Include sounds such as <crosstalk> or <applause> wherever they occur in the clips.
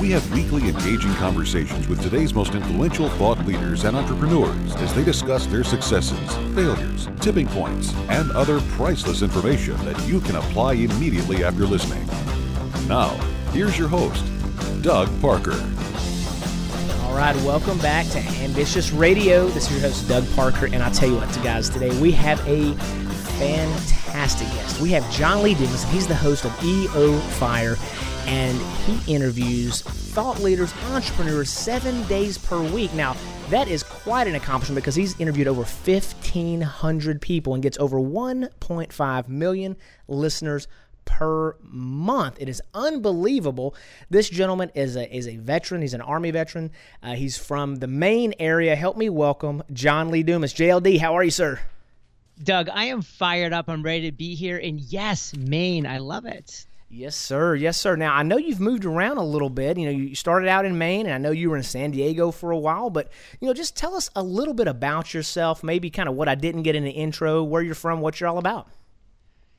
We have weekly engaging conversations with today's most influential thought leaders and entrepreneurs as they discuss their successes, failures, tipping points, and other priceless information that you can apply immediately after listening. Now, here's your host, Doug Parker. All right, welcome back to Ambitious Radio. This is your host, Doug Parker, and I tell you what, guys, today we have a fantastic guest. We have John Lee Dumas, he's the host of EO Fire, and he interviews thought leaders, entrepreneurs seven days per week. Now, that is quite an accomplishment because he's interviewed over 1,500 people and gets over 1.5 million listeners per month. It is unbelievable. This gentleman is a is a veteran. He's an Army veteran. Uh, he's from the Maine area. Help me welcome John Lee Dumas. JLD, how are you, sir? Doug, I am fired up. I'm ready to be here. And yes, Maine, I love it. Yes, sir. Yes, sir. Now, I know you've moved around a little bit. You know, you started out in Maine, and I know you were in San Diego for a while, but, you know, just tell us a little bit about yourself, maybe kind of what I didn't get in the intro, where you're from, what you're all about.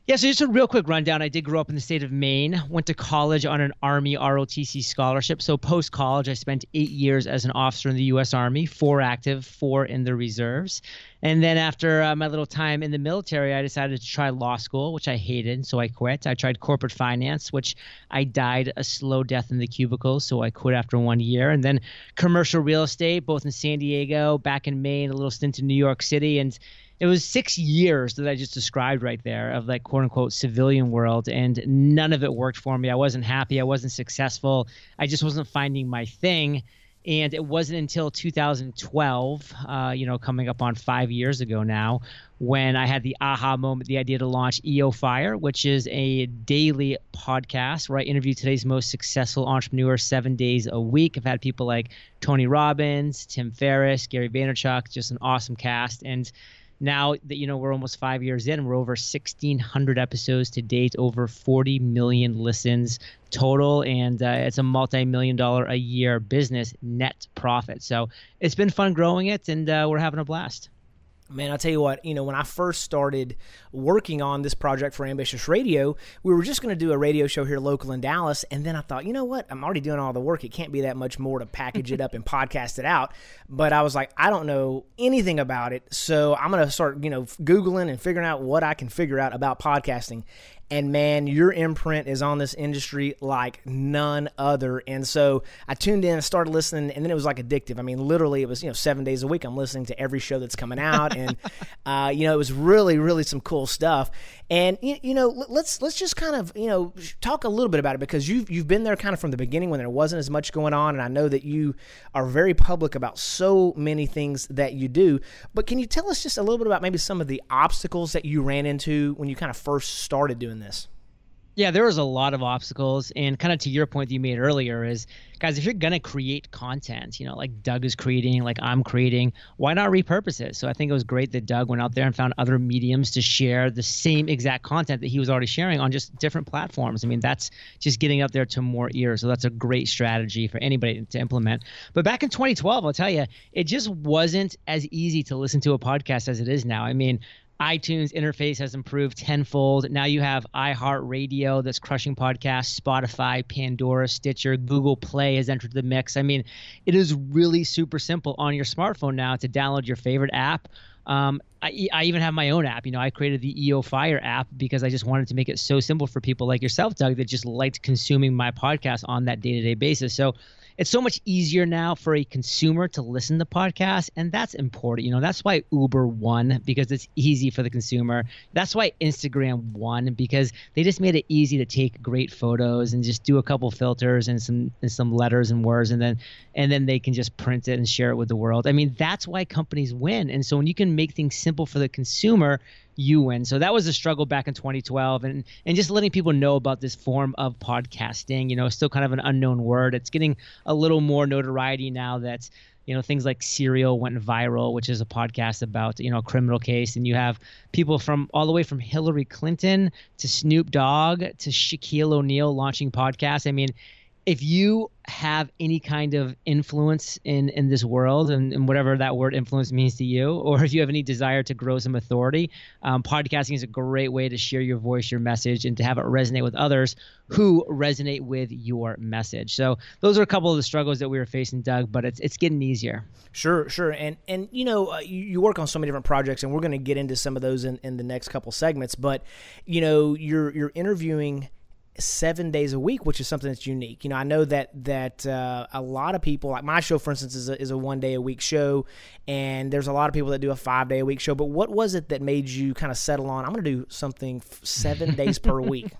Yeah, so just a real quick rundown. I did grow up in the state of Maine, went to college on an Army ROTC scholarship. So post college, I spent eight years as an officer in the U.S. Army, four active, four in the reserves. And then after uh, my little time in the military, I decided to try law school, which I hated, so I quit. I tried corporate finance, which I died a slow death in the cubicle, so I quit after one year. And then commercial real estate, both in San Diego, back in Maine, a little stint in New York City, and it was six years that I just described right there of like quote unquote civilian world, and none of it worked for me. I wasn't happy. I wasn't successful. I just wasn't finding my thing. And it wasn't until 2012, uh, you know, coming up on five years ago now, when I had the aha moment, the idea to launch EO Fire, which is a daily podcast where I interview today's most successful entrepreneurs seven days a week. I've had people like Tony Robbins, Tim Ferriss, Gary Vaynerchuk, just an awesome cast. And now that you know we're almost five years in we're over 1600 episodes to date over 40 million listens total and uh, it's a multi-million dollar a year business net profit. So it's been fun growing it and uh, we're having a blast Man, I'll tell you what, you know, when I first started working on this project for Ambitious Radio, we were just going to do a radio show here local in Dallas. And then I thought, you know what? I'm already doing all the work. It can't be that much more to package it up and <laughs> podcast it out. But I was like, I don't know anything about it. So I'm going to start, you know, Googling and figuring out what I can figure out about podcasting and man, your imprint is on this industry like none other. And so I tuned in and started listening, and then it was like addictive. I mean, literally, it was you know seven days a week. I'm listening to every show that's coming out, and <laughs> uh, you know it was really, really some cool stuff. And you, you know, let's let's just kind of you know talk a little bit about it because you've you've been there kind of from the beginning when there wasn't as much going on, and I know that you are very public about so many things that you do. But can you tell us just a little bit about maybe some of the obstacles that you ran into when you kind of first started doing this? Yeah, there was a lot of obstacles, and kind of to your point that you made earlier is, guys, if you're gonna create content, you know, like Doug is creating, like I'm creating, why not repurpose it? So I think it was great that Doug went out there and found other mediums to share the same exact content that he was already sharing on just different platforms. I mean, that's just getting up there to more ears. So that's a great strategy for anybody to implement. But back in 2012, I'll tell you, it just wasn't as easy to listen to a podcast as it is now. I mean, iTunes interface has improved tenfold. Now you have iHeartRadio that's crushing podcasts, Spotify, Pandora, Stitcher, Google Play has entered the mix. I mean, it is really super simple on your smartphone now to download your favorite app. Um, I, I, even have my own app. You know, I created the EO Fire app because I just wanted to make it so simple for people like yourself, Doug, that just liked consuming my podcast on that day to day basis. So it's so much easier now for a consumer to listen to podcasts and that's important. You know that's why uber won because it's easy for the consumer. That's why instagram won because they just made it easy to take great photos and just do a couple filters and some and some letters and words and then and then they can just print it and share it with the world. I mean that's why companies win. And so when you can make things simple for the consumer you win. So that was a struggle back in 2012, and and just letting people know about this form of podcasting. You know, still kind of an unknown word. It's getting a little more notoriety now that You know, things like Serial went viral, which is a podcast about you know a criminal case, and you have people from all the way from Hillary Clinton to Snoop Dogg to Shaquille O'Neal launching podcasts. I mean, if you have any kind of influence in in this world and, and, whatever that word influence means to you <laughs> or if you have any desire to grow some authority um, podcasting is a great way to share your voice your message and to have it resonate with others who resonate with your message. So those are a couple of the struggles that we were facing doug but it's it's getting easier. Sure sure. And and you know uh, you, work on so many different projects and we're going to get into some of those in, in the next couple segments but you know you're you're interviewing seven days a week, which is something that's unique. You know, I know that that uh, a lot of people, like my show, for instance, is a, is a one day a week show, and there's a lot of people that do a five day a week show. But what was it that made you kind of settle on? I'm going to do something seven days per week.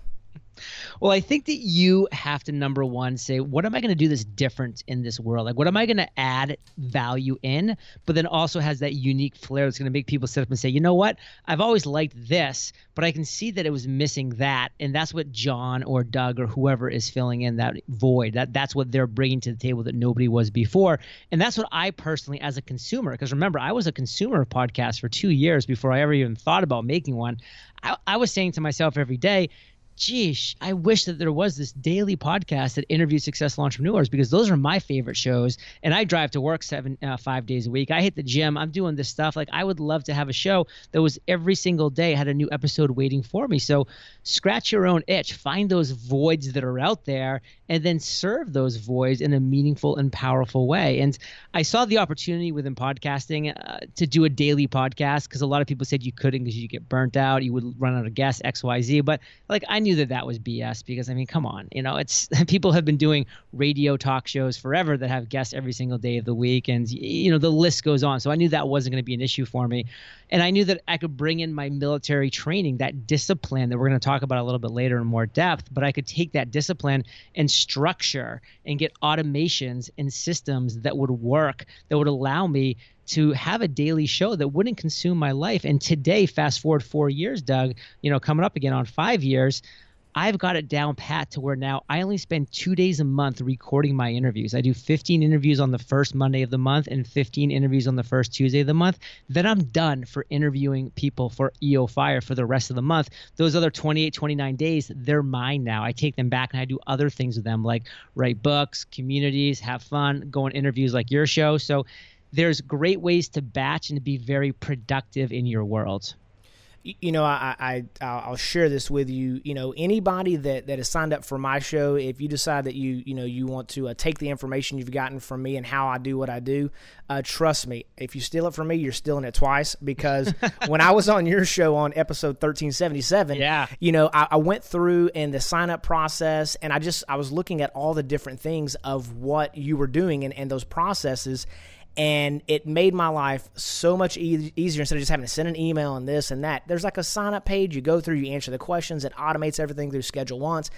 Well, I think that you have to number one say, what am I going to do that's different in this world? Like, what am I going to add value in? But then also has that unique flair that's going to make people sit up and say, you know what? I've always liked this, but I can see that it was missing that, and that's what John or Doug or whoever is filling in that void. That that's what they're bringing to the table that nobody was before, and that's what I personally, as a consumer, because remember, I was a consumer of podcasts for two years before I ever even thought about making one. I, I was saying to myself every day geez, I wish that there was this daily podcast that interviews successful entrepreneurs because those are my favorite shows. And I drive to work seven, uh, five days a week. I hit the gym. I'm doing this stuff. Like I would love to have a show that was every single day had a new episode waiting for me. So scratch your own itch, find those voids that are out there, and then serve those voids in a meaningful and powerful way. And I saw the opportunity within podcasting uh, to do a daily podcast because a lot of people said you couldn't because you get burnt out, you would run out of guests, X, Y, Z. But like I knew that that was BS because I mean, come on, you know, it's <laughs> people have been doing radio talk shows forever that have guests every single day of the week, and you know the list goes on. So I knew that wasn't going to be an issue for me, and I knew that I could bring in my military training, that discipline that we're going to talk about a little bit later in more depth. But I could take that discipline and structure and get automations and systems that would work that would allow me to have a daily show that wouldn't consume my life. And today, fast forward four years, Doug, you know, coming up again on five years, I've got it down pat to where now I only spend two days a month recording my interviews. I do 15 interviews on the first Monday of the month and 15 interviews on the first Tuesday of the month. Then I'm done for interviewing people for EO Fire for the rest of the month. Those other 28, 29 days, they're mine now. I take them back and I do other things with them like write books, communities, have fun, go on interviews like your show. So there's great ways to batch and to be very productive in your world you know, I, I I'll share this with you. You know, anybody that that has signed up for my show, if you decide that you you know you want to uh, take the information you've gotten from me and how I do what I do, uh, trust me. If you steal it from me, you're stealing it twice. Because <laughs> when I was on your show on episode 1377, yeah, you know, I, I went through and the sign up process, and I just I was looking at all the different things of what you were doing and and those processes and it made my life so much e- easier instead of just having to send an email and this and that. There's like a sign up page. You go through, you answer the questions, it automates everything through Schedule Once.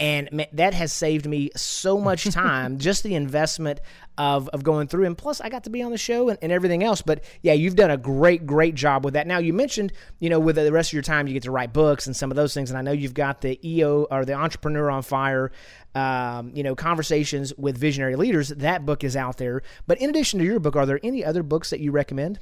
And that has saved me so much <laughs> time, just the investment of, of going through. And plus, I got to be on the show and, and everything else. But yeah, you've done a great, great job with that. Now, you mentioned, you know, with the rest of your time, you get to write books and some of those things. And I know you've got the EO or the Entrepreneur on Fire um, you know, conversations with visionary leaders. That book is out there. But in addition to your book, are there any other books that you recommend?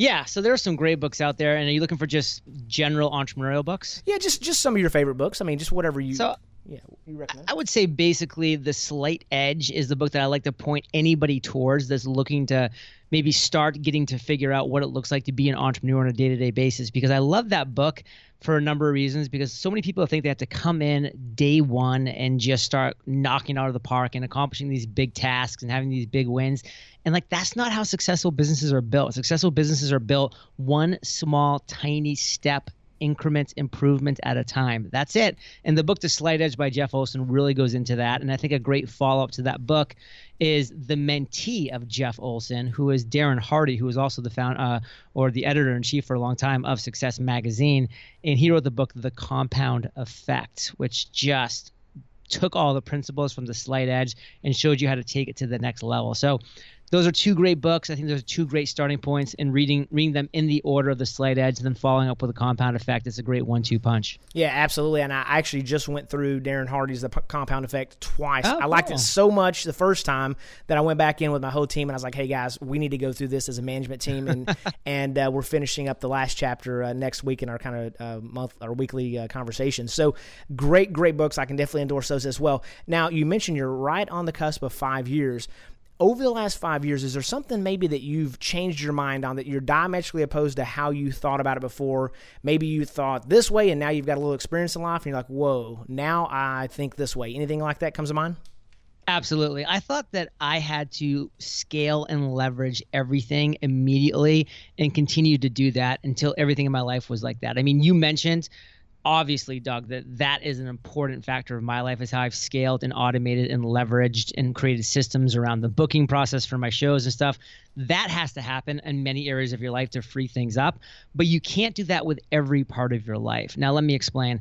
Yeah, so there are some great books out there. And are you looking for just general entrepreneurial books? Yeah, just just some of your favorite books. I mean, just whatever you. So yeah, you recommend? I would say basically The Slight Edge is the book that I like to point anybody towards that's looking to maybe start getting to figure out what it looks like to be an entrepreneur on a day-to-day basis because I love that book for a number of reasons because so many people think they have to come in day one and just start knocking out of the park and accomplishing these big tasks and having these big wins. And like that's not how successful businesses are built. Successful businesses are built one small tiny step increments improvement at a time. That's it. And the book The Slight Edge by Jeff Olson really goes into that. And I think a great follow up to that book is the mentee of Jeff Olson, who is Darren Hardy, who is also the found uh, or the editor in chief for a long time of Success Magazine. And he wrote the book The Compound Effect, which just took all the principles from the slight edge and showed you how to take it to the next level. So those are two great books. I think those are two great starting points, and reading reading them in the order of the slight edge, and then following up with a compound effect is a great one-two punch. Yeah, absolutely. And I actually just went through Darren Hardy's The Compound Effect twice. Oh, I liked cool. it so much the first time that I went back in with my whole team, and I was like, "Hey guys, we need to go through this as a management team," and <laughs> and uh, we're finishing up the last chapter uh, next week in our kind of uh, month or weekly uh, conversations. So great, great books. I can definitely endorse those as well. Now you mentioned you're right on the cusp of five years over the last five years, is there something maybe that you've changed your mind on that you're diametrically opposed to how you thought about it before? Maybe you thought this way and now you've got a little experience in life and you're like, whoa, now I think this way. Anything like that comes to mind? Absolutely. I thought that I had to scale and leverage everything immediately and continue to do that until everything in my life was like that. I mean, you mentioned obviously, Doug, that that is an important factor of my life is how I've scaled and automated and leveraged and created systems around the booking process for my shows and stuff. That has to happen in many areas of your life to free things up, but you can't do that with every part of your life. Now, let me explain.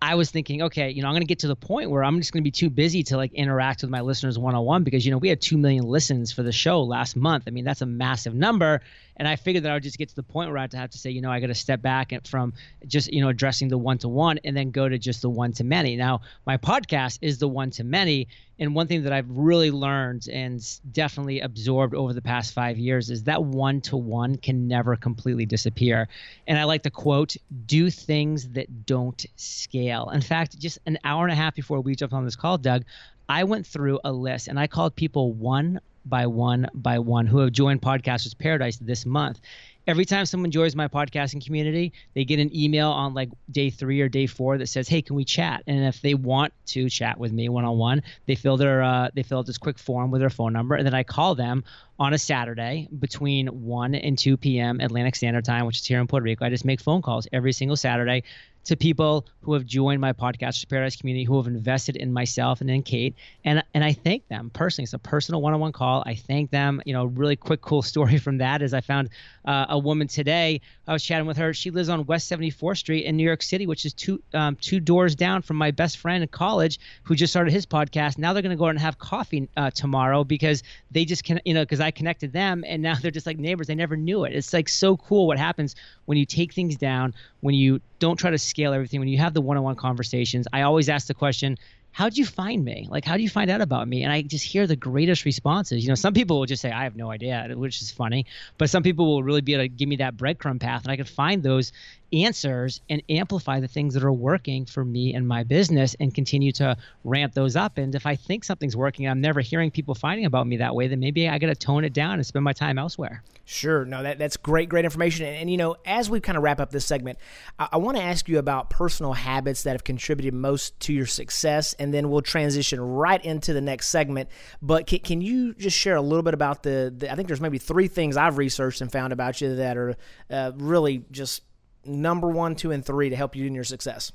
I was thinking, okay, you know, I'm going to get to the point where I'm just going to be too busy to like interact with my listeners one on one because, you know, we had 2 million listens for the show last month. I mean, that's a massive number. And I figured that I would just get to the point where I'd have to say, you know, I got to step back from just, you know, addressing the one to one and then go to just the one to many. Now, my podcast is the one to many. And one thing that I've really learned and definitely absorbed over the past five years is that one to one can never completely disappear. And I like to quote, do things that don't scale. In fact, just an hour and a half before we jumped on this call, Doug, I went through a list and I called people one by one by one who have joined Podcasters Paradise this month. Every time someone joins my podcasting community, they get an email on like day three or day four that says, "Hey, can we chat?" And if they want to chat with me one on one, they fill their uh, they fill out this quick form with their phone number, and then I call them on a Saturday between 1 and 2 p.m. Atlantic Standard Time, which is here in Puerto Rico. I just make phone calls every single Saturday to people who have joined my Podcasters Paradise community, who have invested in myself and in Kate, and and I thank them personally. It's a personal one-on-one call. I thank them. You know, really quick, cool story <laughs> from that is I found uh, a woman today. I was chatting with her. She lives on West 74th Street in New York City, which is two um, two doors down from my best friend in college, who just started his podcast. Now they're going to go out and have coffee uh, tomorrow because they just can, you know, because I connected them, and now <laughs> they're just like neighbors. They never knew it. It's like so cool what happens when you take things down, when you don't try to scale everything, when you have the one-on-one conversations. I always ask the question, how'd you find me? Like, how do you find out about me? And I just hear the greatest responses. You know, some people will just say, I have no idea, which is funny. But some people will really be able to give me that breadcrumb path. And I could find those answers and amplify the things that are working for me and my business and continue to ramp those up. And if I think something's working, I'm never hearing people finding about me that way, then maybe I got to tone it down and spend my time elsewhere. Sure. No, that, that's great, great information. And, and you know, as we kind of wrap up this segment, I, I want to ask you about personal habits that have contributed most to your success. And then we'll transition right into the next segment. But can, can you just share a little bit about the, the, I think there's maybe three things I've researched and found about you that are uh, really just number one, two, and three to help you in your success?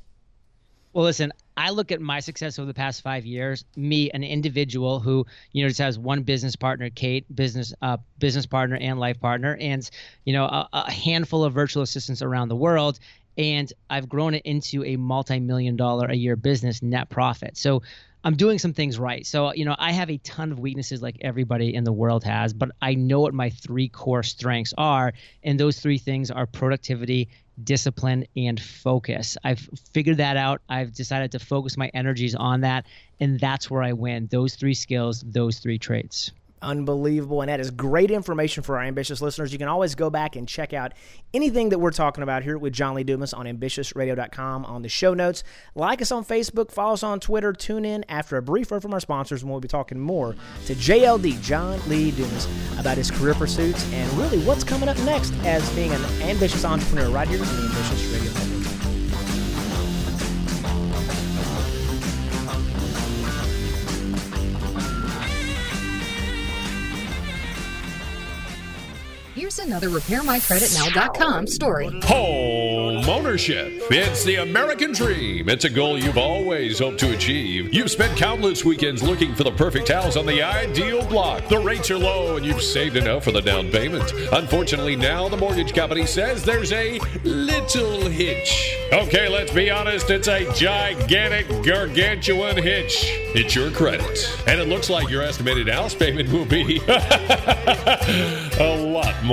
Well, listen, I look at my success over the past five years. Me, an individual who you know just has one business partner, Kate, business uh, business partner and life partner, and you know a, a handful of virtual assistants around the world. And I've grown it into a multi-million dollar a year business net profit. So I'm doing some things right. So, you know, I have a ton of weaknesses like everybody in the world has, but I know what my three core strengths are. And those three things are productivity, discipline, and focus. I've figured that out. I've decided to focus my energies on that. And that's where I win those three skills, those three traits unbelievable. And that is great information for our ambitious listeners. You can always go back and check out anything that we're talking about here with John Lee Dumas on ambitiousradio.com on the show notes. Like us on Facebook, follow us on Twitter, tune in after a brief word from our sponsors, and we'll be talking more to JLD, John Lee Dumas, about his career pursuits and really what's coming up next as being an ambitious entrepreneur right here on the Ambitious Radio Here's another RepairMyCreditNow.com story. Home ownership. It's the American dream. It's a goal you've always hoped to achieve. You've spent countless weekends looking for the perfect house on the ideal block. The rates are low and you've saved enough for the down payment. Unfortunately, now the mortgage company says there's a little hitch. Okay, let's be honest, it's a gigantic, gargantuan hitch. It's your credit. And it looks like your estimated house payment will be <laughs> a lot more.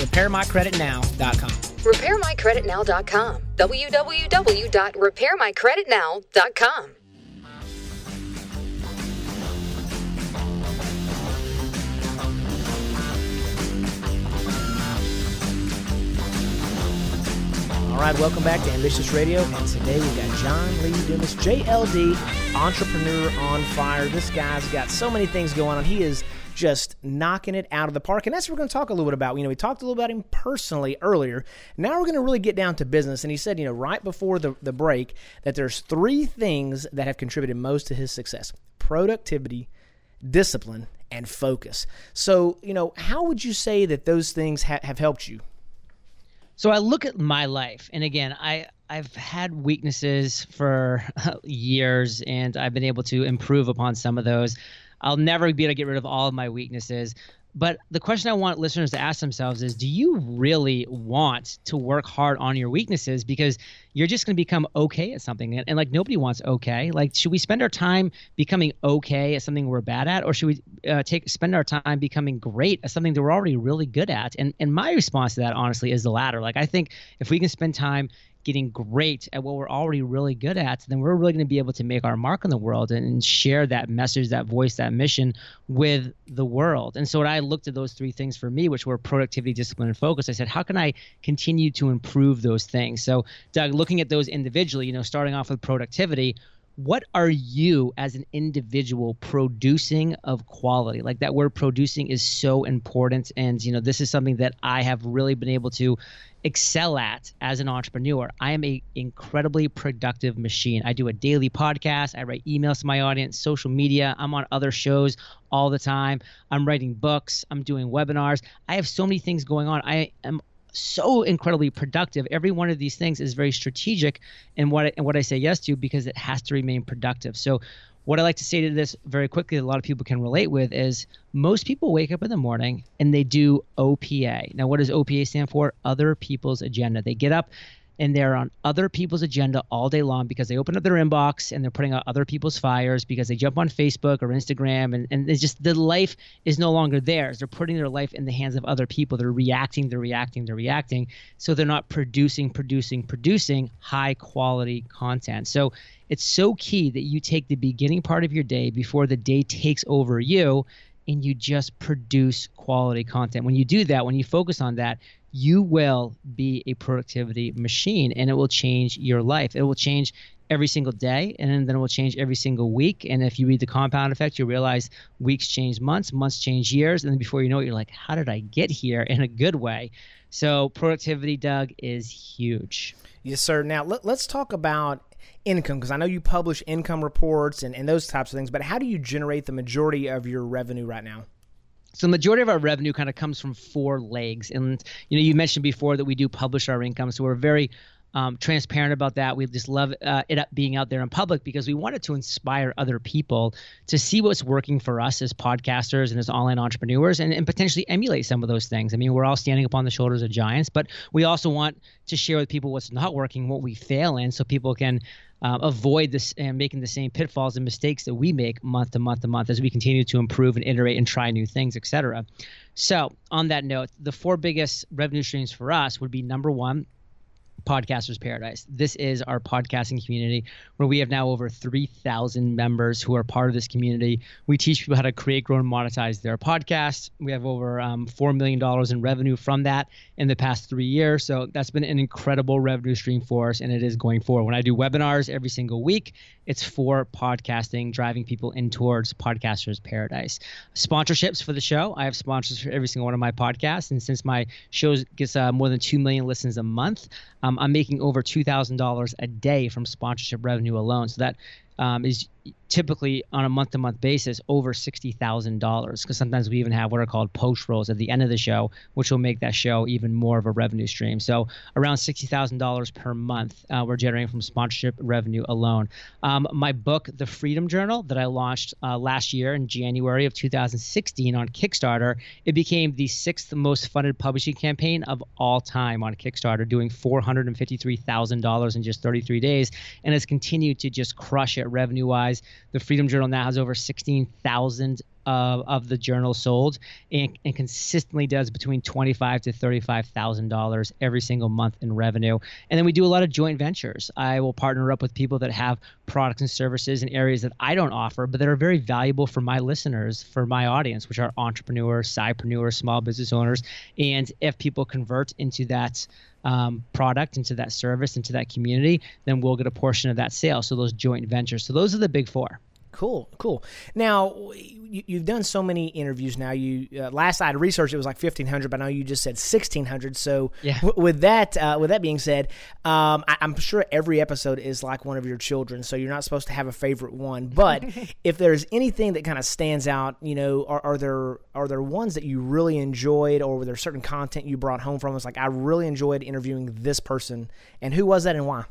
RepairMyCreditNow.com. RepairMyCreditNow.com. www.repairmycreditnow.com. All right, welcome back to Ambitious Radio, and today we've got John Lee Dumas, JLD, entrepreneur on fire. This guy's got so many things going on. He is just knocking it out of the park, and that's what we're going to talk a little bit about. You know, we talked a little about him personally earlier. Now we're going to really get down to business, and he said, you know, right before the, the break, that there's three things that have contributed most to his success: productivity, discipline, and focus. So, you know, how would you say that those things ha- have helped you? So I look at my life, and again, I I've had weaknesses for <laughs> years, and I've been able to improve upon some of those. I'll never be able to get rid of all of my weaknesses. But the question I want listeners to ask themselves is do you really want to work hard on your weaknesses? Because you're just going to become okay at something. And, and, like nobody wants okay. Like, should we spend our time becoming okay at something we're bad at? Or should we uh, take spend our time becoming great at something that we're already really good at? And, and my response to that, honestly, is the latter. Like, I think if we can spend time getting great at what we're already really good at, then we're really going to be able to make our mark in the world and share that message, that voice, that mission with the world. And so when I looked at those three things for me, which were productivity, discipline, and focus, I said, how can I continue to improve those things? So, Doug, looking at those individually, you know, starting off with productivity, what are you as an individual producing of quality? Like that word producing is so important and you know this is something that i have really been able to excel at as an entrepreneur. I am a incredibly productive machine. I do a daily podcast. I write emails to my audience social media. I'm on other shows all the time. I'm writing books. I'm doing webinars. I have so many things going on. I am so incredibly productive. Every one of these things is very strategic in what I, in what I say yes to because it has to remain productive. So what I like to say to this very quickly, that a lot of people can relate with is most people wake up in the morning and they do OPA. Now, what does OPA stand for? Other people's agenda. They get up and they're on other people's agenda all day long because they open up their inbox and they're putting out other people's fires because they jump on Facebook or Instagram and, and it's just the life is no longer theirs. They're putting their life in the hands of other people. They're reacting, they're reacting, they're reacting. So they're not producing, producing, producing high quality content. So it's so key that you take the beginning part of your day before the day takes over you and you just produce quality content. When you do that, when you focus on that, you will be a productivity machine and it will change your life. It will change every single day and then it will change every single week. And if you read the compound effect, you realize weeks change months, months change years. And then before you know it, you're like, how did I get here in a good way? So productivity, Doug, is huge. Yes, sir. Now let, us talk about income because I know you publish income reports and, and those types of things, but how do you generate the majority of your revenue right now? So the majority of our revenue kind of comes from four legs, and you know you mentioned before that we do publish our income, so we're very um, transparent about that. We just love uh, it being out there in public because we wanted to inspire other people to see what's working for us as podcasters and as online entrepreneurs and, and potentially emulate some of those things. I mean, we're all standing upon the shoulders of giants, but we also want to share with people what's not working, what we fail in, so people can uh, avoid this and making the same pitfalls and mistakes that we make month to month to month as we continue to improve and iterate and try new things, etc. So, on that note, the four biggest revenue streams for us would be number one, Podcasters Paradise. This is our podcasting community where we have now over 3,000 members who are part of this community. We teach people how to create, grow, and monetize their podcasts. We have over um, $4 million in revenue from that in the past three years. So that's been an incredible revenue stream for us, and it is going forward. When I do webinars every single week, it's for podcasting, driving people in towards Podcasters Paradise. Sponsorships for the show. I have sponsors for every single one of my podcasts. And since my show gets uh, more than 2 million listens a month, um, I'm making over $2,000 a day from sponsorship revenue alone. So that um, is typically on a month to month basis over $60,000 because sometimes we even have what are called post rolls at the end of the show, which will make that show even more of a revenue stream. So around $60,000 per month uh, we're generating from sponsorship revenue alone. Um, my book, The Freedom Journal, that I launched uh, last year in January of 2016 on Kickstarter, it became the sixth most funded publishing campaign of all time on Kickstarter, doing $453,000 in just 33 days, and has continued to just crush it revenue wise. The Freedom Journal now has over 16,000 of the journal sold and, and consistently does between twenty-five to thirty-five thousand dollars every single month in revenue. And then we do a lot of joint ventures. I will partner up with people that have products and services in areas that I don't offer, but that are very valuable for my listeners, for my audience, which are entrepreneurs, sidepreneurs, small business owners. And if people convert into that um, product, into that service, into that community, then we'll get a portion of that sale. So those joint ventures. So those are the big four. Cool, cool. Now you, have done so many interviews. Now you uh, last I had researched it was like fifteen hundred, but now you just said sixteen hundred. So yeah. w- with that, uh, with that being said, um, I, am sure every episode is like one of your children. So you're not supposed to have a favorite one. But <laughs> if there's anything that kind of stands out, you know, are, are, there are there ones that you really enjoyed, or were there certain content you brought home from? It's like I really enjoyed interviewing this person, and who was that and why?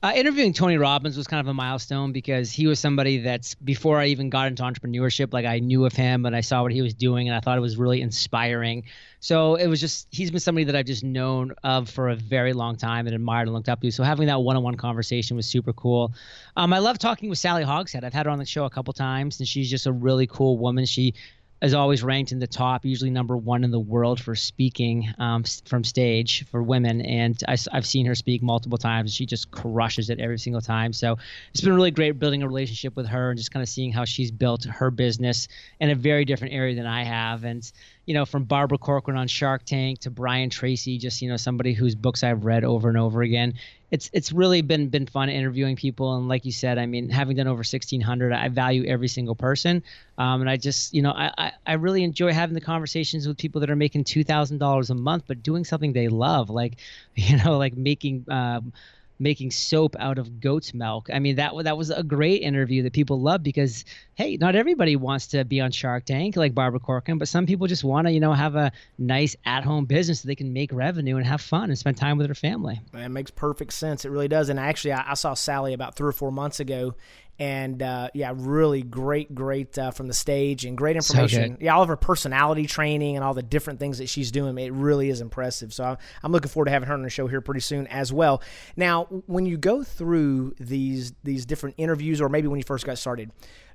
Uh, interviewing Tony Robbins was kind of a milestone because he was somebody that's before I even got into entrepreneurship, like I knew of him and I saw what he was doing and I thought it was really inspiring. So it was just he's been somebody that I've just known of for a very long time and admired and looked up to. So having that one-on-one conversation was super cool. Um, I love talking with Sally Hogshead. I've had her on the show a couple times and she's just a really cool woman. She is always ranked in the top, usually number one in the world for speaking um, from stage for women. And I, have seen her speak multiple times. She just crushes it every single time. So it's been really great building a relationship with her and just kind of seeing how she's built her business in a very different area than I have. And you know, from Barbara Corcoran on Shark Tank to Brian Tracy, just you know somebody whose books I've read over and over again. It's it's really been been fun interviewing people, and like you said, I mean, having done over 1,600, I value every single person, um, and I just you know I, I, I really enjoy having the conversations with people that are making two thousand dollars a month, but doing something they love, like <laughs> you know like making. Um, making soap out of goat's milk. I mean, that that was a great interview that people loved because hey, not everybody wants to be on Shark Tank like Barbara Corcoran, but some people just want to, you know, have a nice at-home business so they can make revenue and have fun and spend time with their family. That makes perfect sense. It really does. And actually, I, I saw Sally about three or four months ago, and uh, yeah, really great, great uh, from the stage and great information. So yeah, all of her personality training and all the different things that she's doing, it really is impressive. So I'm looking forward to having her on the show here pretty soon as well. Now, when you go through these these different interviews, or maybe when you first got started,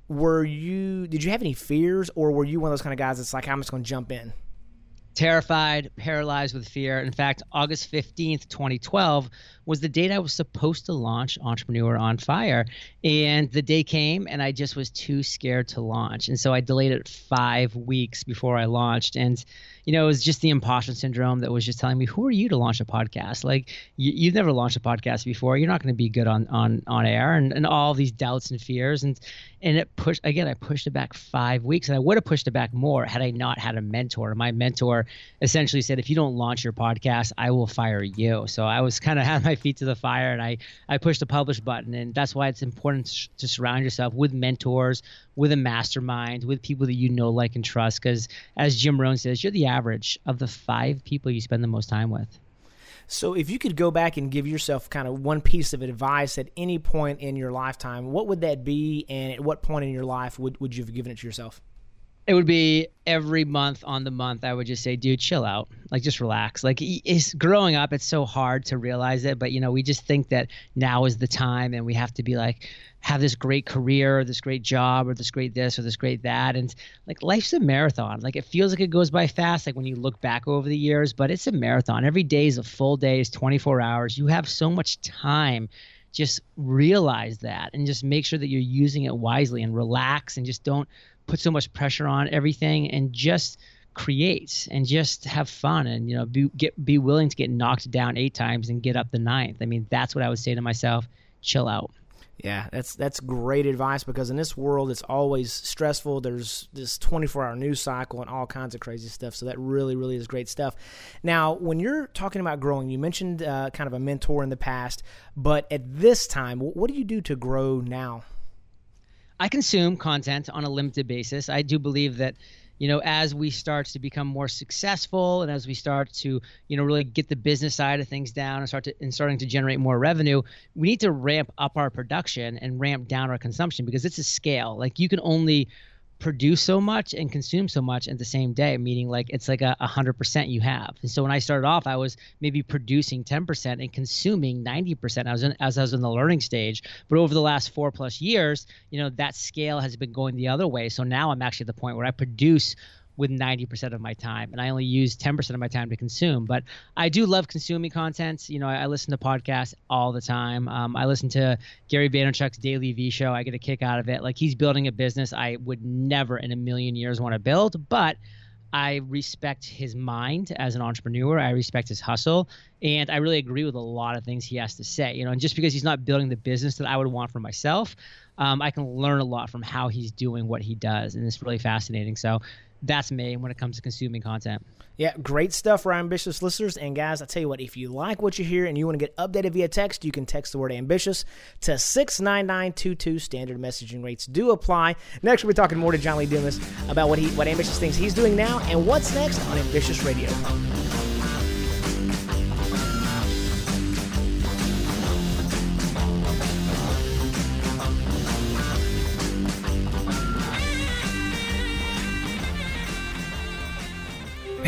were you did you have any fears, or were you one of those kind of guys that's like, I'm just going to jump in? Terrified, paralyzed with fear. In fact, August 15th, 2012 was the date I was supposed to launch Entrepreneur on Fire. And the day came and I just was too scared to launch. And so I delayed it five weeks before I launched. And, you know, it was just the imposter syndrome that was just telling me, who are you to launch a podcast? Like, you, have never launched a podcast before. You're not going to be good on, on, on air and, and all these doubts and fears. And, and it pushed, again, I pushed it back five weeks. And I would have pushed it back more had I not had a mentor. My mentor essentially said, if you don't launch your podcast, I will fire you. So I was kind of had my my feet to the fire and I, I pushed the publish button. And that's why it's important to surround yourself with mentors, with a mastermind, with people that you know, like, and trust. Because as Jim Rohn says, you're the average of the five people you spend the most time with. So, if you could go back and give yourself kind of one piece of advice at any point in your lifetime, what would that be? And at what point in your life would, would you have given it to yourself? It would be every month on the month. I would just say, dude, chill out. Like, just relax. Like, it's growing up. It's so hard to realize it, but you know, we just think that now is the time, and we have to be like, have this great career, or this great job, or this great this, or this great that, and like life's a marathon. Like, it feels like it goes by fast. Like when you look back over the years, but it's a marathon. Every day is a full day. Is 24 hours. You have so much time just realize that and just make sure that you're using it wisely and relax and just don't put so much pressure on everything and just create and just have fun and you know be get be willing to get knocked down eight times and get up the ninth. I mean, that's what I would say to myself. Chill out. Yeah, that's that's great advice because in this world it's always stressful. There's this 24-hour news cycle and all kinds of crazy stuff. So that really, really is great stuff. Now, when you're talking about growing, you mentioned uh, kind of a mentor in the past, but at this time, what do you do to grow now? I consume content on a limited basis. I do believe that you know, as we start to become more successful and as we start to, you know, really get the business side of things down and start to and starting to generate more revenue, we need to ramp up our production and ramp down our consumption because it's a scale. Like you can only produce so much and consume so much at the same day meaning like it's like a hundred percent you have. And so when i started off i was maybe producing 10% and consuming 90% i was in, as i was in the learning stage. But over the last four plus years you know that scale has been going the other way. So now i'm actually at the point where i produce with 90% of my time and i only use 10% of my time to consume but i do love consuming content you know i, I listen to podcasts all the time um, i listen to gary vaynerchuk's daily v show i get a kick out of it like he's building a business i would never in a million years want to build but I respect his mind as an entrepreneur. I respect his hustle, and I really agree with a lot of things he has to say. You know, and just because he's not building the business that I would want for myself, um, I can learn a lot from how he's doing what he does, and it's really fascinating. So that's me when it comes to consuming content. Yeah, great stuff for ambitious listeners. And guys, I tell you what, if you like what you hear and you want to get updated via text, you can text the word ambitious to 69922. Standard messaging rates do apply. Next, we'll be talking more to John Lee Dumas about what he what ambitious things he's doing now and what's next on Ambitious Radio.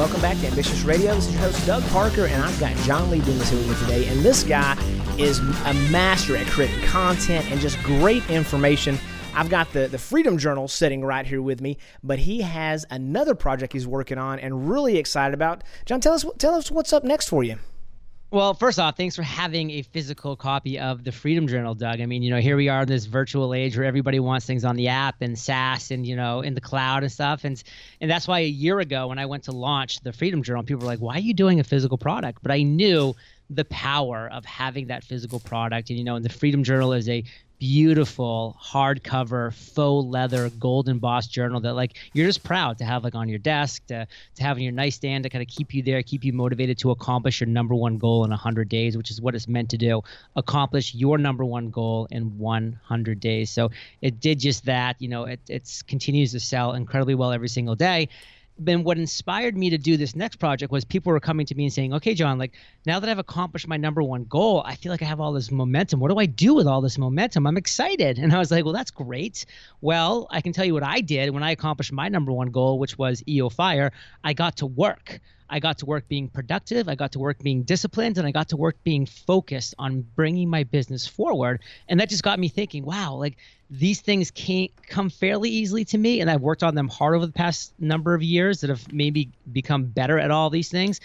Welcome back to Ambitious Radio. This is your host, Doug Parker, and I've got John Lee Dumas here with me today. And this guy is a master at creating content and just great information. I've got the, the Freedom Journal sitting right here with me, but he has another project he's working on and really excited about. John, tell us tell us what's up next for you. Well, first off, thanks for having a physical copy of the Freedom Journal, Doug. I mean, you know, here we are in this virtual age where everybody wants things on the app and SaaS and you know in the cloud and stuff, and and that's why a year ago when I went to launch the Freedom Journal, people were like, "Why are you doing a physical product?" But I knew the power of having that physical product, and you know, and the Freedom Journal is a beautiful hardcover faux leather gold embossed journal that like you're just proud to have like on your desk to to have in your nightstand to kind of keep you there keep you motivated to accomplish your number one goal in 100 days which is what it's meant to do. Accomplish your number one goal in 100 days. So it did just that you know it it's continues to sell incredibly well every single day then what inspired me to do this next project was people were coming to me and saying, "Okay, John, like now that I've accomplished my number one goal, I feel like I have all this momentum. What do I do with all this momentum? I'm excited." And I was like, "Well, that's great. Well, I can tell you what I did when I accomplished my number one goal, which was EO Fire. I got to work. I got to work being productive, I got to work being disciplined, and I got to work being focused on bringing my business forward. And that just got me thinking, wow, like these things can't come fairly easily to me. And I've worked on them hard over the past number of years that have maybe become better at all these things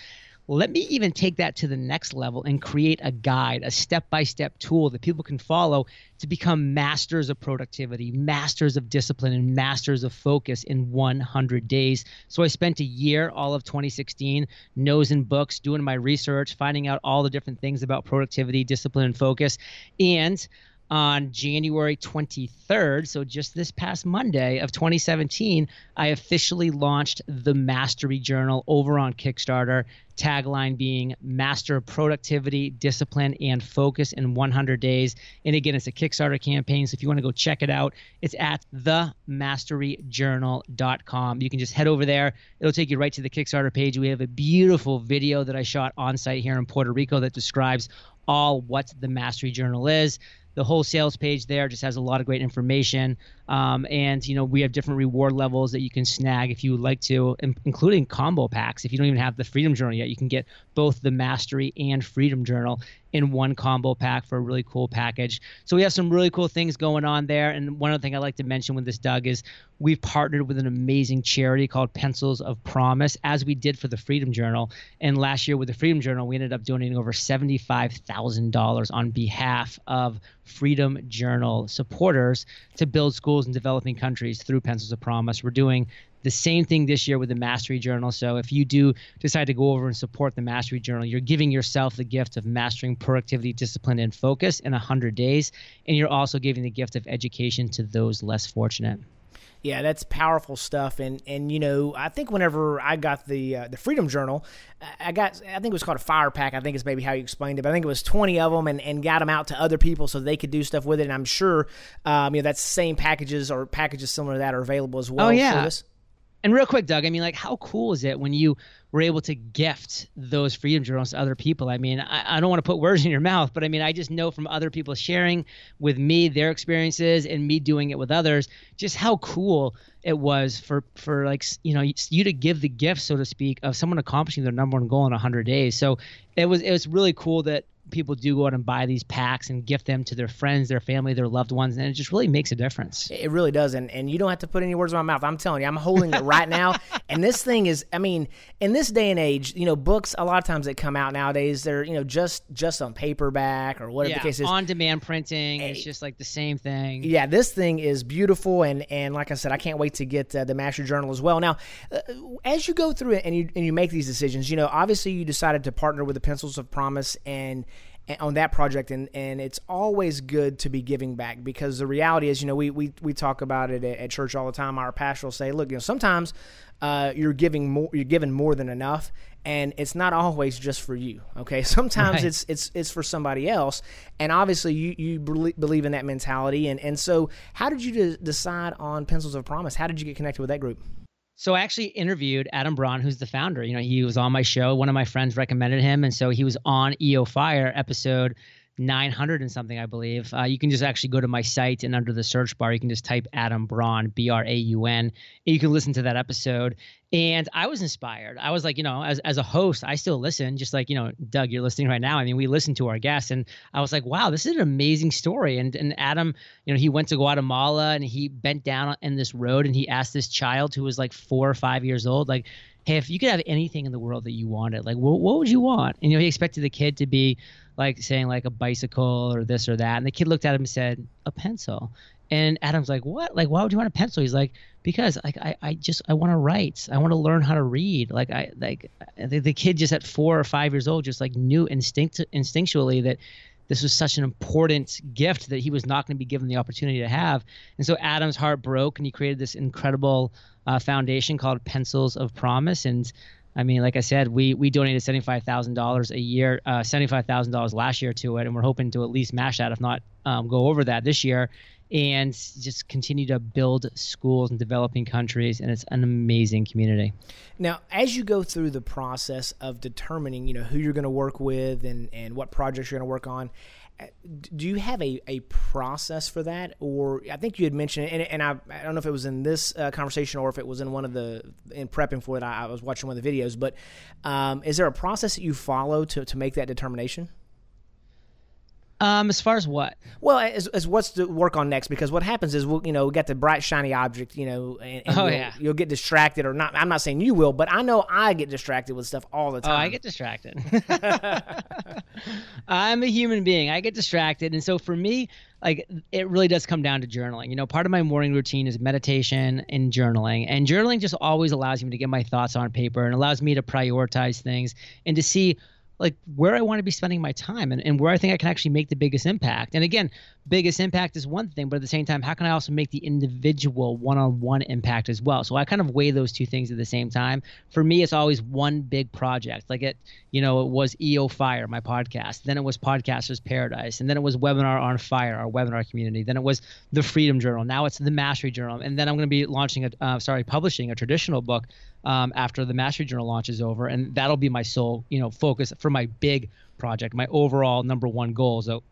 let me even take that to the next level and create a guide, a step by step tool that people can follow to become masters of productivity, masters of discipline, and masters of focus in 100 days. So I spent a year, all of 2016, nosing books, doing my research, finding out all the different things about productivity, discipline, and focus. And on January 23rd, so just this past Monday of 2017, I officially launched the Mastery Journal over on Kickstarter. Tagline being Master Productivity, Discipline, and Focus in 100 Days. And again, it's a Kickstarter campaign. So if you want to go check it out, it's at themasteryjournal.com. You can just head over there. It'll take you right to the Kickstarter page. We have a beautiful video that I shot on site here in Puerto Rico that describes all what the Mastery Journal is the whole sales page there just has a lot of great information. Um, and you know we have different reward levels that you can snag if you would like to, including combo packs. If you don't even have the Freedom Journal yet, you can get both the Mastery and Freedom Journal in one combo pack for a really cool package. So we have some really cool things going on there. And one other thing I'd like to mention with this, Doug, is we've partnered with an amazing charity called Pencils of Promise, as we did for the Freedom Journal. And last year with the Freedom Journal, we ended up donating over $75,000 on behalf of Freedom Journal supporters to build schools in developing countries through Pencils of Promise. We're doing the same thing this year with the Mastery Journal. So if you do decide to go over and support the Mastery Journal, you're giving yourself the gift of mastering productivity, discipline, and focus in 100 days. And you're also giving the gift of education to those less fortunate. Yeah, that's powerful stuff, and and you know I think whenever I got the uh, the Freedom Journal, I got I think it was called a fire pack. I think is maybe how you explained it. But I think it was twenty of them, and, and got them out to other people so they could do stuff with it. And I'm sure, um, you know, that's the same packages or packages similar to that are available as well. Oh yeah. And real quick, Doug, I mean, like, how cool is it when you were able to gift those freedom journals to other people? I mean, I, I don't want to put words in your mouth, but I mean, I just know from other people sharing with me their experiences and me doing it with others, just how cool it was for for like you know you to give the gift, so to speak, of someone accomplishing their number one goal in 100 days. So it was it was really cool that people do go out and buy these packs and gift them to their friends, their family, their loved ones, and it just really makes a difference. It really does, and and you don't have to put any words in my mouth. I'm telling you, I'm holding it right now, <laughs> and this thing is, I mean, in this day and age, you know, books a lot of times that come out nowadays, they're you know just just on paperback or whatever yeah, the case is. On demand printing, it's just like the same thing. Yeah, this thing is beautiful, and and like I said, I can't wait to get uh, the Master Journal as well. Now, uh, as you go through it and you and you make these decisions, you know, obviously you decided to partner with the Pencils of Promise and on that project and and it's always good to be giving back because the reality is you know we we, we talk about it at, at church all the time. Our pastor will say look you know sometimes uh, you're giving more you're giving more than enough and it's not always just for you okay? <laughs> Sometimes right. it's it's it's for somebody else and obviously you you believe in that mentality and and so how did you decide on pencils of promise? How did you get connected with that group so I actually interviewed Adam Braun, who's the founder. You know, he was on my show. One of my friends recommended him, and so he was on EO Fire episode 900 and something, I believe. Uh, you can just actually go to my site and under the search bar, you can just type Adam Braun, B R A U N, and you can listen to that episode. And I was inspired. I was like, you know, as, as a host, I still listen, just like, you know, Doug, you're listening right now. I mean, we listen to our guests, and I was like, wow, this is an amazing story. And, and Adam, you know, he went to Guatemala and he bent down in this road and he asked this child who was like four or five years old, like, hey, if you could have anything in the world that you wanted, like what, what would you want? And you know, he expected the kid to be like saying like a bicycle or this or that, and the kid looked at him and said a pencil. And Adam's like, what? Like, why would you want a pencil? He's like, because like I, I just I want to write. I want to learn how to read. Like I like the, the kid just at four or five years old just like knew instinct instinctually that this was such an important gift that he was not going to be given the opportunity to have. And so Adam's heart broke, and he created this incredible uh, foundation called Pencils of Promise. And I mean, like I said, we we donated seventy five thousand dollars a year, uh, seventy five thousand dollars last year to it, and we're hoping to at least match that, if not um, go over that this year, and just continue to build schools in developing countries. And it's an amazing community. Now, as you go through the process of determining, you know, who you're going to work with and and what projects you're going to work on, do you have a, a process for that? Or i think you had mentioned it and, and I, I don't know if it was in this uh, conversation or if it was in one of the in prepping for it i, I was watching one of the videos but um, is there a process that you follow to, to make that determination um, as far as what? Well, as, as what's to work on next? Because what happens is, we'll, you know, we got the bright shiny object, you know, and, and oh you'll, yeah, you'll get distracted or not. I'm not saying you will, but I know I get distracted with stuff all the time. Oh, I get distracted. <laughs> <laughs> I'm a human being. I get distracted, and so for me, like it really does come down to journaling. You know, part of my morning routine is meditation and journaling, and journaling just always allows me to get my thoughts on paper and allows me to prioritize things and to see like where I want to be spending my time and, and where I think I can actually make the biggest impact. And again, biggest impact is one thing, but at the same time, how can I also make the individual one on one impact as well? So I kind of weigh those two things at the same time. For me, it's always one big project. Like it, you know, it was EO Fire, my podcast. Then it was Podcasters Paradise. And then it was Webinar on Fire, our webinar community. Then it was the Freedom Journal. Now it's the Mastery Journal. And then I'm going to be launching a, uh, sorry, publishing a traditional book um, after the Mastery Journal launch is over, and that'll be my sole, you know, focus for my big project, my overall number one goal. So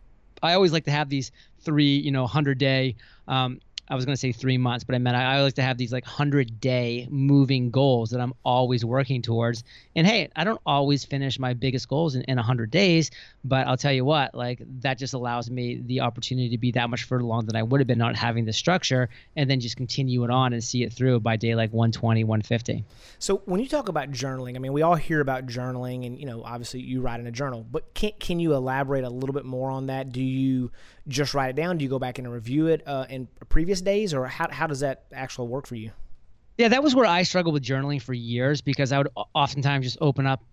I always like to have these three, you know, hundred day um, I was going to say three months, but I meant I, I like to have these like 100 day moving goals that I'm always working towards. And hey, I don't always finish my biggest goals in, in 100 days, but I'll tell you what, like that just allows me the opportunity to be that much further along than I would have been not having the structure and then just continue it on and see it through by day like 120, 150. So when you talk about journaling, I mean, we all hear about journaling and, you know, obviously you write in a journal, but can, can you elaborate a little bit more on that? Do you just write it down? Do you go back and review it uh, in previous days, or how how does that actually work for you? Yeah, that was where I struggled with journaling for years because I would oftentimes just open up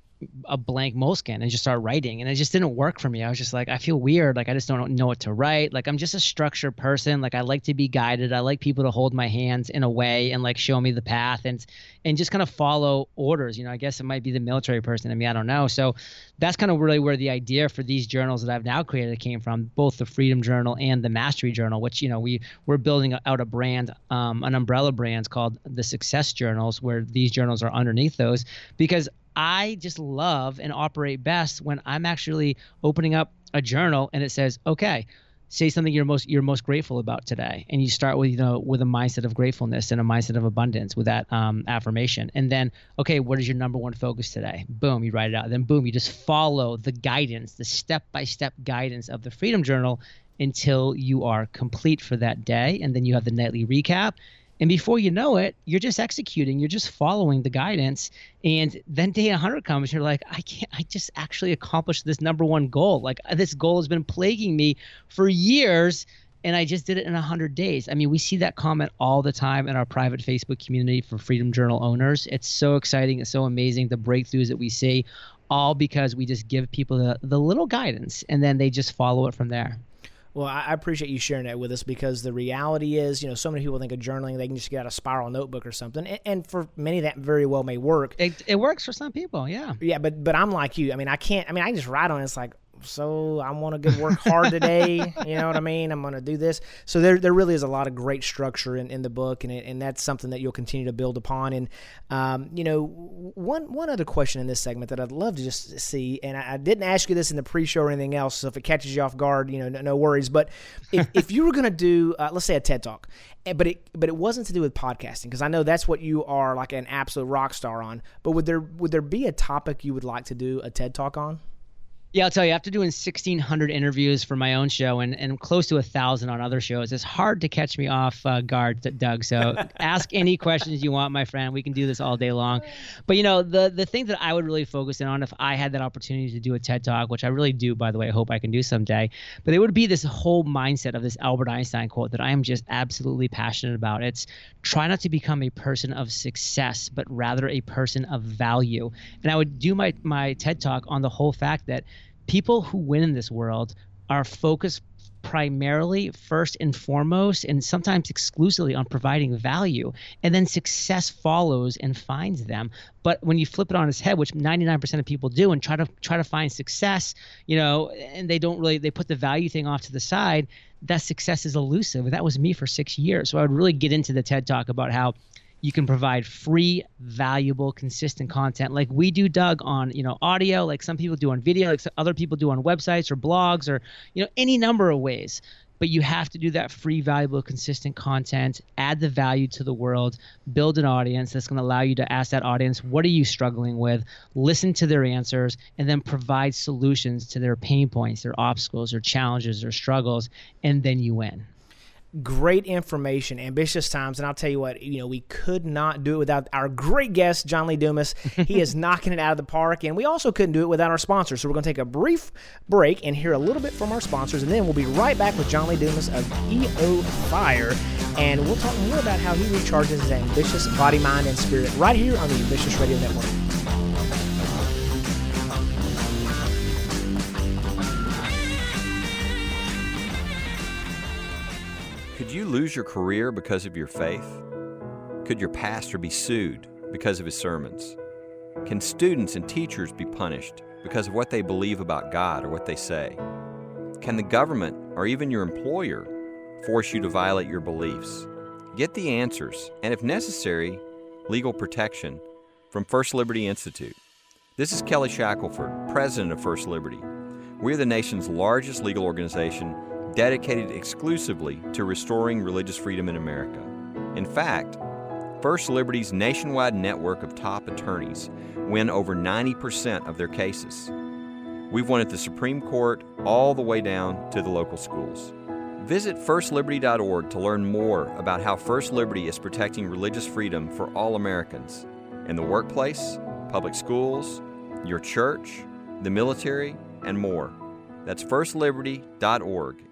a blank Moleskine and just start writing and it just didn't work for me. I was just like i feel weird. Like i just don't know what to write. Like i'm just a structured person. Like i like to be guided. I like people to hold my hands in a way and like show me the path and and just kind of follow orders. You know i guess it might be the military person in me. I don't know. So that's kind of really where the idea for these journals that i've now created came from both the freedom journal and the mastery journal which you know we we're building out a brand um, an umbrella brand called the success journals where these journals are underneath those because I just love and operate best when I'm actually opening up a journal and it says, okay, say something you're most you're most grateful about today, and you start with you know with a mindset of gratefulness and a mindset of abundance with that um, affirmation, and then okay, what is your number one focus today? Boom, you write it out. Then boom, you just follow the guidance, the step by step guidance of the Freedom Journal until you are complete for that day, and then you have the nightly recap and before you know it, you're just executing, you're just following the guidance. And then day 100 comes, you're like, I can't, I just actually accomplished this number one goal. Like this goal has been plaguing me for years. And I just did it in 100 days. I mean, we see that comment all the time in our private Facebook community for Freedom Journal owners. It's so exciting. It's so amazing the breakthroughs that we see, all because we just give people the, the little guidance and then they just follow it from there. Well, I appreciate you sharing that with us because the reality is, you know, so many people think of journaling, they can just get out a spiral notebook or something. And, and for many, that very well may work. It, it works for some people, yeah. Yeah, but but I'm like you. I mean, I can't, I mean, I just write on it. It's like, so I want to go work hard today. <laughs> you know what I mean? I'm going to do this. So there, there really is a lot of great structure in, in the book, and it, and that's something that you'll continue to build upon. And um, you know, one one other question in this segment that I'd love to just see, and I, I didn't ask you this in the pre-show or anything else, so if it catches you off guard, you know, no, no worries. But if, if you were going to do, uh, let's say a TED talk, eh, but it but it wasn't to do with podcasting because I know that's what you are like an absolute rock star on. But would there would there be a topic you would like to do a TED talk on? Yeah, I'll tell you, after doing 1,600 interviews for my own show and, and close to a 1,000 on other shows, it's hard to catch me off uh, guard, Doug. So <laughs> ask any questions you want, my friend. We can do this all day long. But, you know, the, the thing that I would really focus in on if I had that opportunity to do a TED Talk, which I really do, by the way, I hope I can do someday, but it would be this whole mindset of this Albert Einstein quote that I am just absolutely passionate about. It's try not to become a person of success, but rather a person of value. And I would do my, my TED Talk on the whole fact that – people who win in this world are focused primarily first and foremost and sometimes exclusively on providing value and then success follows and finds them. But when you flip it on its head which 99% of people do and try to try to find success you know and they don't really they put the value thing off to the side that success is elusive. That was me for 6 years. So i would really get into the ted talk about how you can provide free, valuable, consistent content. Like we do, Doug, on you know audio, like some people do on video, like other people do on websites or blogs or you know any number of ways. But you have to do that free, valuable, consistent content, add the value to the world, build an audience that's going to allow you to ask that audience, what are you struggling with? Listen to their answers, and then provide solutions to their pain points, their obstacles, their challenges, their struggles, and then you win great information, ambitious times, and I'll tell you what, you know, we could not do it without our great guest, John Lee Dumas. He is <laughs> knocking it out of the park, and we also couldn't do it without our sponsors. So we're going to take a brief break and hear a little bit from our sponsors, and then we'll be right back with John Lee Dumas of EO Fire, and we'll talk more about how he recharges his ambitious body, mind, and spirit right here on the Ambitious Radio Network. Could you lose your career because of your faith? Could your pastor be sued because of his sermons? Can students and teachers be punished because of what they believe about God or what they say? Can the government or even your employer force you to violate your beliefs? Get the answers, and if necessary, legal protection from First Liberty Institute. This is Kelly Shackelford, president of First Liberty. We're the nation's largest legal organization dedicated exclusively to restoring religious freedom in America. In fact, First Liberty's nationwide network of top attorneys win over 90% of their cases. We've won at the Supreme Court all the way down to the local schools. Visit firstliberty.org to learn more about how First Liberty is protecting religious freedom for all Americans in the workplace, public schools, your church, the military, and more. That's firstliberty.org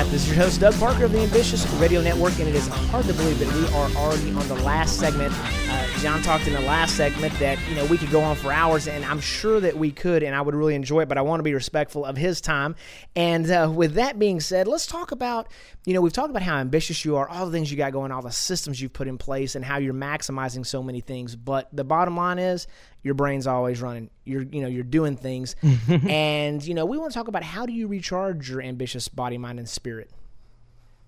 right, this is your host, Doug Parker of the Ambitious Radio Network, and it is hard to believe that we are already on the last segment. John talked in the last segment that you know we could go on for hours, and I'm sure that we could, and I would really enjoy it. But I want to be respectful of his time. And uh, with that being said, let's talk about you know we've talked about how ambitious you are, all the things you got going, all the systems you've put in place, and how you're maximizing so many things. But the bottom line is your brain's always running. You're you know you're doing things, <laughs> and you know we want to talk about how do you recharge your ambitious body, mind, and spirit.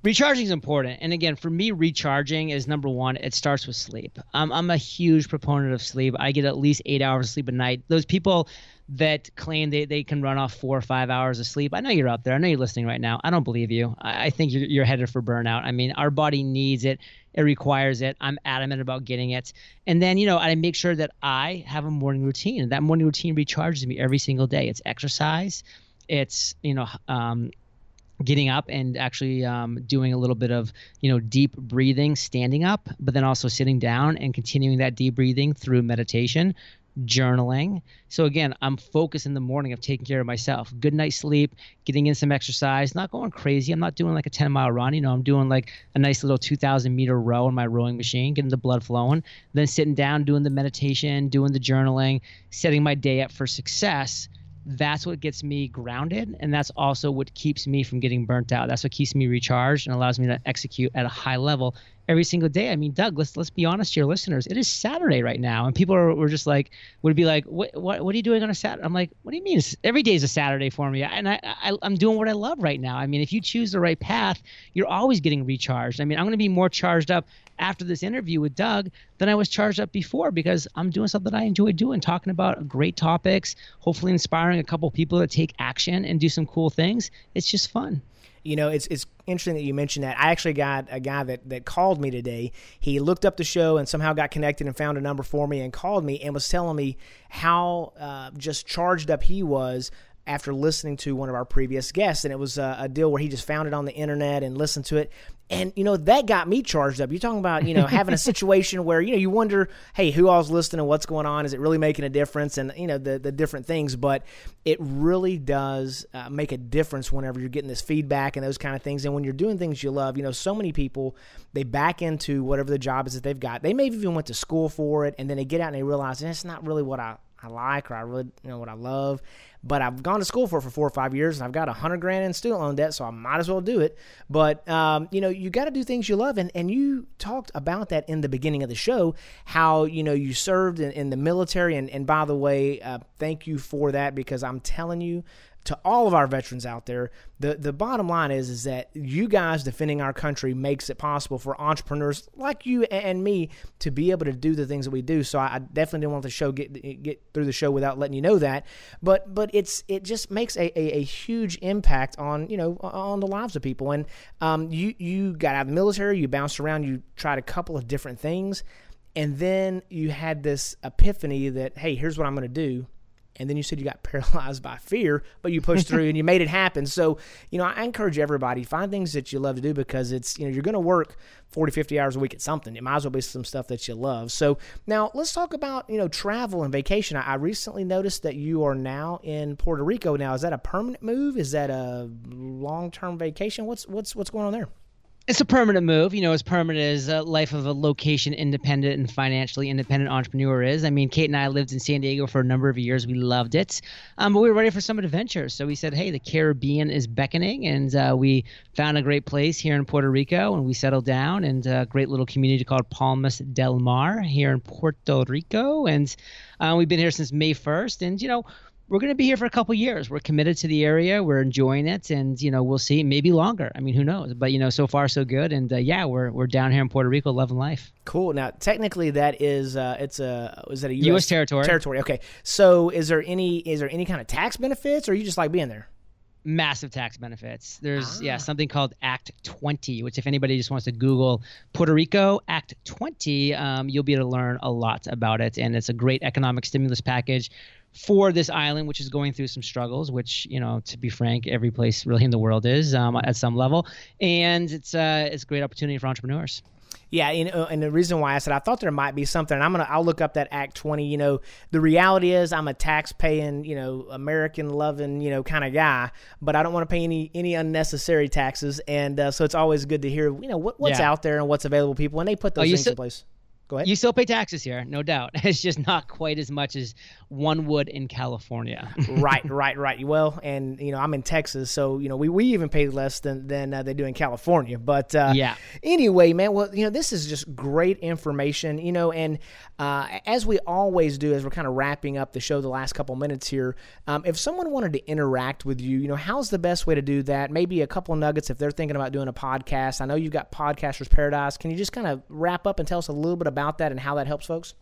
Recharging is important, and again, for me, recharging is number one. It starts with sleep. Um, I'm a huge proponent of sleep. I get at least eight hours of sleep a night. Those people that claim they, they can run off four or five hours of sleep. I know you're out there. I know you're listening right now. I don't believe you. I, I think you're, you're headed for burnout. I mean, our body needs it. It requires it. I'm adamant about getting it. And then, you know, I make sure that I have a morning routine. And that morning routine recharges me every single day. It's exercise. It's, you know, um, getting up and actually um, doing a little bit of you know deep breathing standing up but then also sitting down and continuing that deep breathing through meditation journaling. So again, I'm focused in the morning of taking care of myself. Good night's sleep, getting in some exercise, not going crazy. I'm not doing like a 10 mile run. You know, I'm doing like a nice little 2,000 meter row in my rowing machine, getting the blood flowing. Then sitting down, doing the meditation, doing the journaling, setting my day up for success that's what gets me grounded and that's also what keeps me from getting burnt out. That's what keeps me recharged and allows me to execute at a high level every single day. I mean doug let's let's be honest to your listeners. It is saturday right now and people are were just like would be like what, what what are you doing on a saturday i'm like what do you mean? Every day is a saturday for me and I, I i'm doing what i love right now. I mean if you choose the right path you're always getting recharged. I mean i'm going to be more charged up after this interview with Doug than I was charged up before because I'm doing something I enjoy doing, talking about great topics, hopefully inspiring a couple people to take action and do some cool things. It's just fun. You know, it's it's interesting that you mentioned that. I actually got a guy that, that called me today. He looked up the show and somehow got connected and found a number for me and called me and was telling me how uh, just charged up he was after listening to one of our previous guests. And it was a, a, deal where he just found it on the internet and listened to it. And, you know, that got me charged up. You're talking about, you know, having a <laughs> situation where, you know, you wonder, hey, who all's listening and what's going on? Is it really making a difference? And, you know, the, the different things. But it really does uh, make a difference whenever you're getting this feedback and those kind of things. And when you're doing things you love, you know, so many people, they back into whatever the job is that they've got. They may have even went to school for it and then they get out and they realize, it's not really what I, I like or I really, you know, what I love but I've gone to school for for four or five years and I've got a hundred grand in student loan debt, so I might as well do it. But um, you know, you got to do things you love, and and you talked about that in the beginning of the show, how you know you served in, in the military, and and by the way, uh, thank you for that because I'm telling you to all of our veterans out there, the the bottom line is is that you guys defending our country makes it possible for entrepreneurs like you and me to be able to do the things that we do. So I definitely didn't want the show get get through the show without letting you know that. But but it's it just makes a, a, a huge impact on you know on the lives of people. And um, you you got out of the military, you bounced around, you tried a couple of different things, and then you had this epiphany that hey, here's what I'm going to do and then you said you got <laughs> paralyzed by fear, but you pushed through and you made it happen. So, you know, I encourage everybody find things that you love to do because it's, you know, you're going to work 40, 50 hours a week at something. It might as well be some stuff that you love. So, now let's talk about, you know, travel and vacation. I, I recently noticed that you are now in Puerto Rico now. Is that a permanent move? Is that a long-term vacation? What's what's what's going on there? It's a permanent move, you know, as permanent as a life of a location independent and financially independent entrepreneur is. I mean, Kate and I lived in San Diego for a number of years. We loved it, um, but we were ready for some adventure. So we said, hey, the Caribbean is beckoning, and uh, we found a great place here in Puerto Rico, and we settled down, in a great little community called Palmas del Mar here in Puerto Rico, and uh, we've been here since May 1st, and you know we're going to be here for a couple years. We're committed to the area. We're enjoying it, and you know we'll see. Maybe longer. I mean, who knows? But you know, so far so good. And uh, yeah, we're we're down here in Puerto Rico, loving life. Cool. Now, technically, that is uh, it's a is that a US, U.S. territory? Territory. Okay. So, is there any is there any kind of tax benefits, or you just like being there? massive tax benefits. There's ah. yeah something called Act 20, which if anybody just wants to Google Puerto Rico Act 20, um, you'll be able to learn a lot about it, and it's a great economic stimulus package for this island, which is going through some struggles, which you know, to be frank, every place really in the world is um, at some level, and it's uh, it's a great opportunity for entrepreneurs. Yeah, and, uh, and the reason why I said I thought there might be something, I'm gonna I'll look up that Act 20. You know, the reality is I'm a tax paying, you know, American loving, you know, kind of guy, but I don't want to pay any any unnecessary taxes, and uh, so it's always good to hear, you know, what, what's yeah. out there and what's available people, and they put those oh, things in place. Go ahead. You still pay taxes here, no doubt. <laughs> It's just not quite as much as one would in California. <laughs> right, right, right. Well, and you know, I'm in Texas, so you know, we, we even pay less than than uh, they do in California. But uh, yeah. Anyway, man. Well, you know, this is just great information. You know, and uh, as we always do, as we're kind of wrapping up the show, the last couple minutes here, um, if someone wanted to interact with you, you know, how's the best way to do that? Maybe a couple nuggets if they're thinking about doing a podcast. I know you've got Podcasters Paradise. Can you just kind of wrap up and tell us a little bit about that and how that helps folks?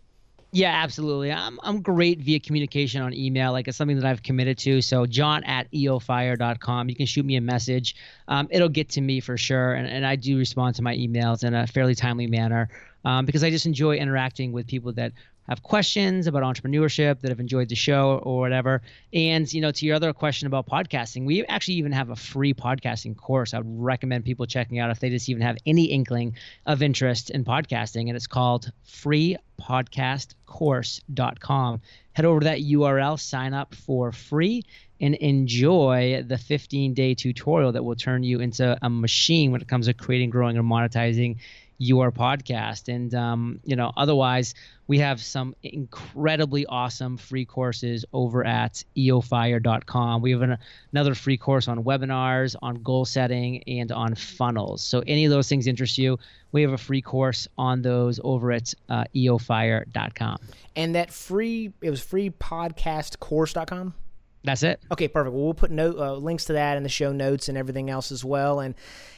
Yeah, absolutely. I'm I'm great via communication on email. Like it's something that I've committed to. So John at eofire.com. You can shoot me a message. Um, it'll get to me for sure. And, and I do respond to my emails in a fairly timely manner um, because I just enjoy interacting with people that have questions about entrepreneurship that have enjoyed the show or whatever. And, you know, to your other question about podcasting, we actually even have a free podcasting course I would recommend people checking out if they just even have any inkling of interest in podcasting. And it's called freepodcastcourse.com. Head over to that URL, sign up for free, and enjoy the 15 day tutorial that will turn you into a machine when it comes to creating, growing, or monetizing your podcast. And, um, you know, otherwise, we have some incredibly awesome free courses over at eofire.com. We have an, another free course on webinars, on goal setting, and on funnels. So, any of those things interest you, we have a free course on those over at uh, eofire.com. And that free, it was free podcast course.com? That's it. Okay, perfect. Well, we'll put note, uh, links to that in the show notes and everything else as well. And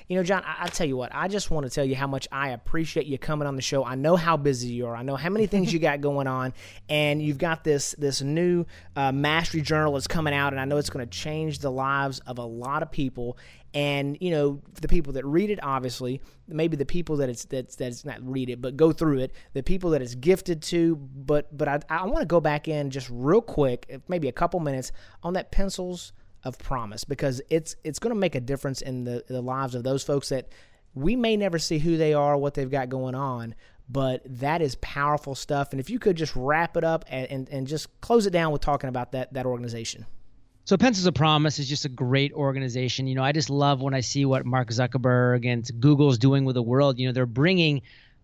you know, John, I, I tell you what, I just want to tell you how much I appreciate you coming on the show. I know how busy you are. I know how many things you got <laughs> going on, and you've got this this new uh, mastery journal that's coming out, and I know it's going to change the lives of a lot of people and you know the people that read it obviously maybe the people that it's that's that's not read it but go through it the people that it's gifted to but but i, I want to go back in just real quick maybe a couple minutes on that pencils of promise because it's it's going to make a difference in the the lives of those folks that we may never see who they are what they've got going on but that is powerful stuff. And if you could just wrap it up and, and, and just close it down with talking about that that organization so Pencils of Promise is just a great organization. You know, I just love when I see what Mark Zuckerberg and Google's doing with the world. You know, they're bringing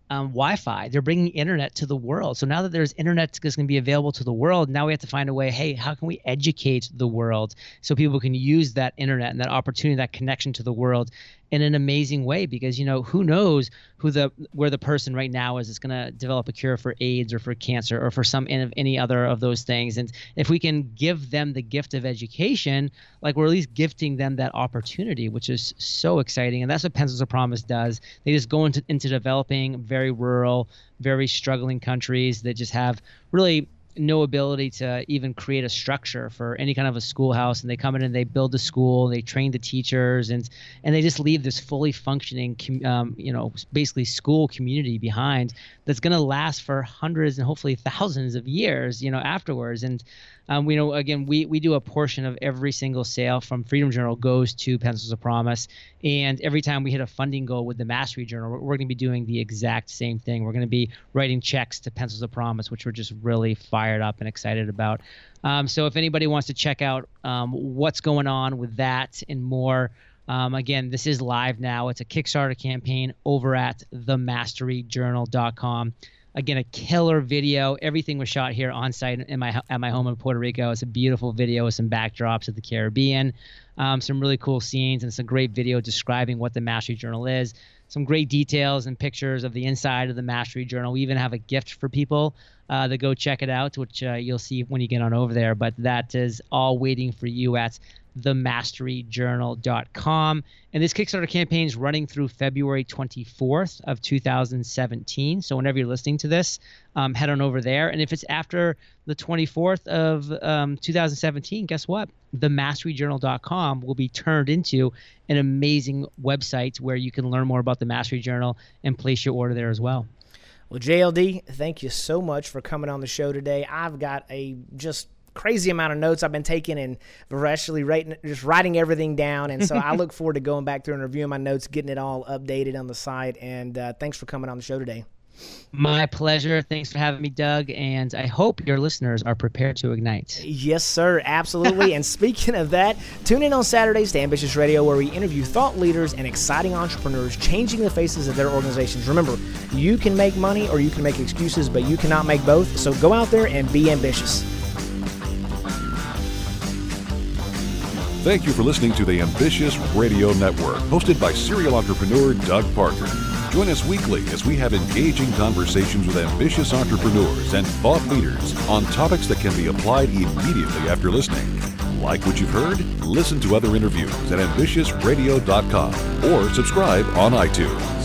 um, Wi-Fi. They're bringing internet to the world. So now that there's internet that's going to be available to the world, now we have to find a way. Hey, how can we educate the world so people can use that internet and that opportunity, that connection to the world in an amazing way because you know who knows who the where the person right now is is going to develop a cure for AIDS or for cancer or for some any other of those things. And if we can give them the gift of education like we're at least gifting them that opportunity which is so exciting. And that's what Pencils of Promise does. They just go into into developing very rural very struggling countries that just have really no ability to even create a structure for any kind of a schoolhouse. And they come in and they build the school they train the teachers and and they just leave this fully functioning um, you know basically school community behind that's going to last for hundreds and hopefully thousands of years you know afterwards. And um, we know again we we do a portion of every single sale from Freedom Journal goes to Pencils of Promise, and every time we hit a funding goal with the Mastery Journal, we're, we're going to be doing the exact same thing. We're going to be writing checks to Pencils of Promise, which we're just really fired up and excited about. Um, so if anybody wants to check out um, what's going on with that and more. Um, again, this is live now. It's a Kickstarter campaign over at themasteryjournal.com. Again, a killer video. Everything was shot here on site in my at my home in Puerto Rico. It's a beautiful video with some backdrops of the Caribbean, um, some really cool scenes, and some great video describing what the Mastery Journal is. Some great details and pictures of the inside of the Mastery Journal. We even have a gift for people uh, that go check it out, which uh, you'll see when you get on over there. But that is all waiting for you at themasteryjournal.com. And this Kickstarter campaign is running through February 24th of 2017. So whenever you're listening to this, um, head on over there. And if it's after the 24th of um, 2017, guess what? Themasteryjournal.com will be turned into an amazing website where you can learn more about the Mastery Journal and place your order there as well. Well, JLD, thank you so much for coming on the show today. I've got a just crazy amount of notes I've been taking and voraciously writing, just writing everything down. And so I <laughs> look forward to going back through and reviewing my notes, getting it all updated on the site. And uh, thanks for coming on the show today. My pleasure. Thanks for having me, Doug. And I hope your listeners are prepared to ignite. Yes, sir. Absolutely. and <laughs> speaking of that, tune in on Saturdays to Ambitious Radio, where we interview thought leaders and exciting entrepreneurs changing the faces of their organizations. Remember, you can make money or you can make excuses, but you cannot make both. So go out there and be ambitious. Thank you for listening to the Ambitious Radio Network, hosted by serial entrepreneur Doug Parker. Join us weekly as we have engaging conversations with ambitious entrepreneurs and thought leaders on topics that can be applied immediately after listening. Like what you've heard? Listen to other interviews at ambitiousradio.com or subscribe on iTunes.